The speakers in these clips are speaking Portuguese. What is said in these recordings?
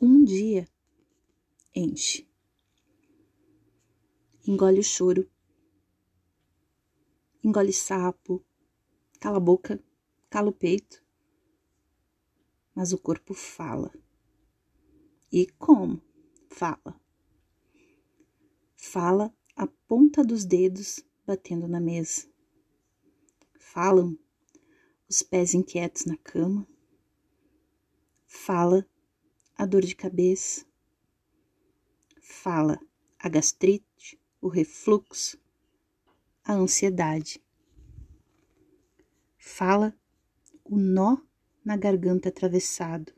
um dia enche. Engole o choro. Engole sapo. Cala a boca, cala o peito. Mas o corpo fala. E como fala? Fala a ponta dos dedos batendo na mesa. Falam os pés inquietos na cama. Fala a dor de cabeça. Fala a gastrite, o refluxo, a ansiedade. Fala o nó na garganta atravessado.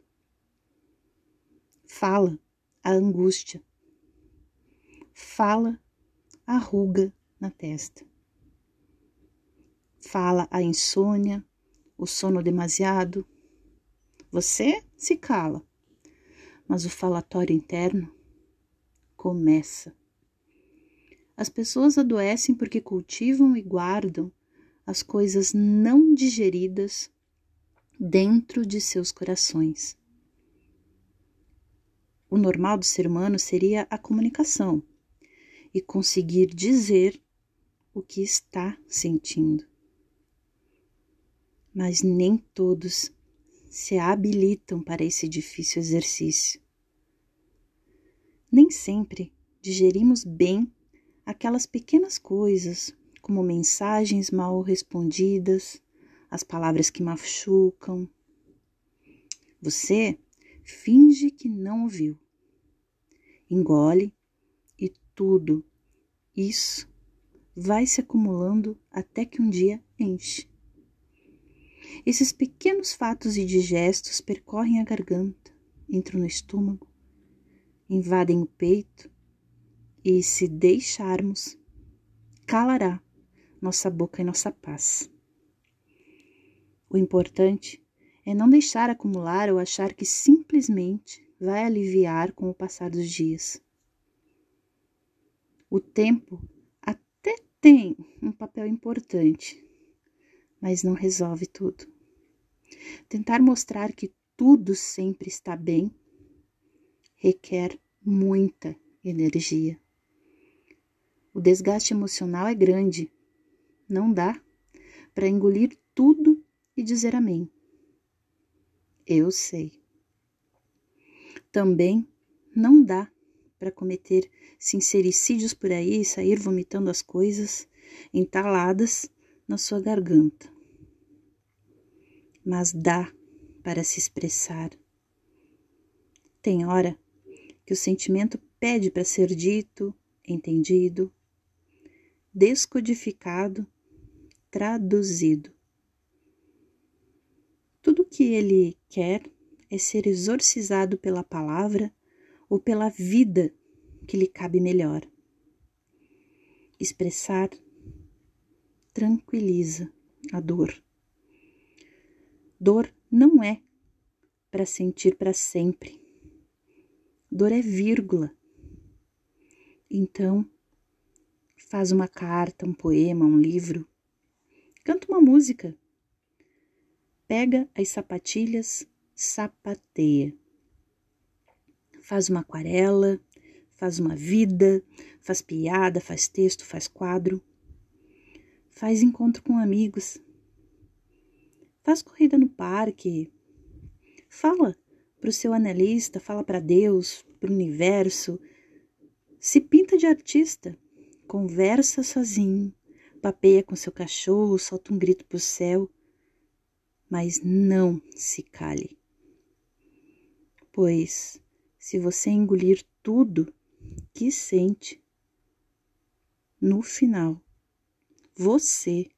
Fala a angústia. Fala a ruga na testa. Fala a insônia, o sono demasiado. Você se cala, mas o falatório interno começa. As pessoas adoecem porque cultivam e guardam as coisas não digeridas dentro de seus corações. O normal do ser humano seria a comunicação e conseguir dizer o que está sentindo. Mas nem todos se habilitam para esse difícil exercício. Nem sempre digerimos bem aquelas pequenas coisas, como mensagens mal respondidas, as palavras que machucam. Você finge que não ouviu. Engole e tudo isso vai se acumulando até que um dia enche. Esses pequenos fatos e digestos percorrem a garganta, entram no estômago, invadem o peito e, se deixarmos, calará nossa boca e nossa paz. O importante é não deixar acumular ou achar que simplesmente vai aliviar com o passar dos dias. O tempo até tem um papel importante, mas não resolve tudo. Tentar mostrar que tudo sempre está bem requer muita energia. O desgaste emocional é grande. Não dá para engolir tudo e dizer amém. Eu sei. Também não dá para cometer sincericídios por aí e sair vomitando as coisas entaladas na sua garganta. Mas dá para se expressar. Tem hora que o sentimento pede para ser dito, entendido, descodificado, traduzido. Tudo que ele quer é ser exorcizado pela palavra ou pela vida que lhe cabe melhor. Expressar tranquiliza a dor. Dor não é para sentir para sempre. Dor é vírgula. Então, faz uma carta, um poema, um livro, canta uma música, pega as sapatilhas, sapateia, faz uma aquarela, faz uma vida, faz piada, faz texto, faz quadro faz encontro com amigos, faz corrida no parque, fala para o seu analista, fala para Deus, para o universo, se pinta de artista, conversa sozinho, papeia com seu cachorro, solta um grito pro céu, mas não se cale. Pois, se você engolir tudo que sente, no final você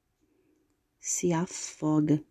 se afoga.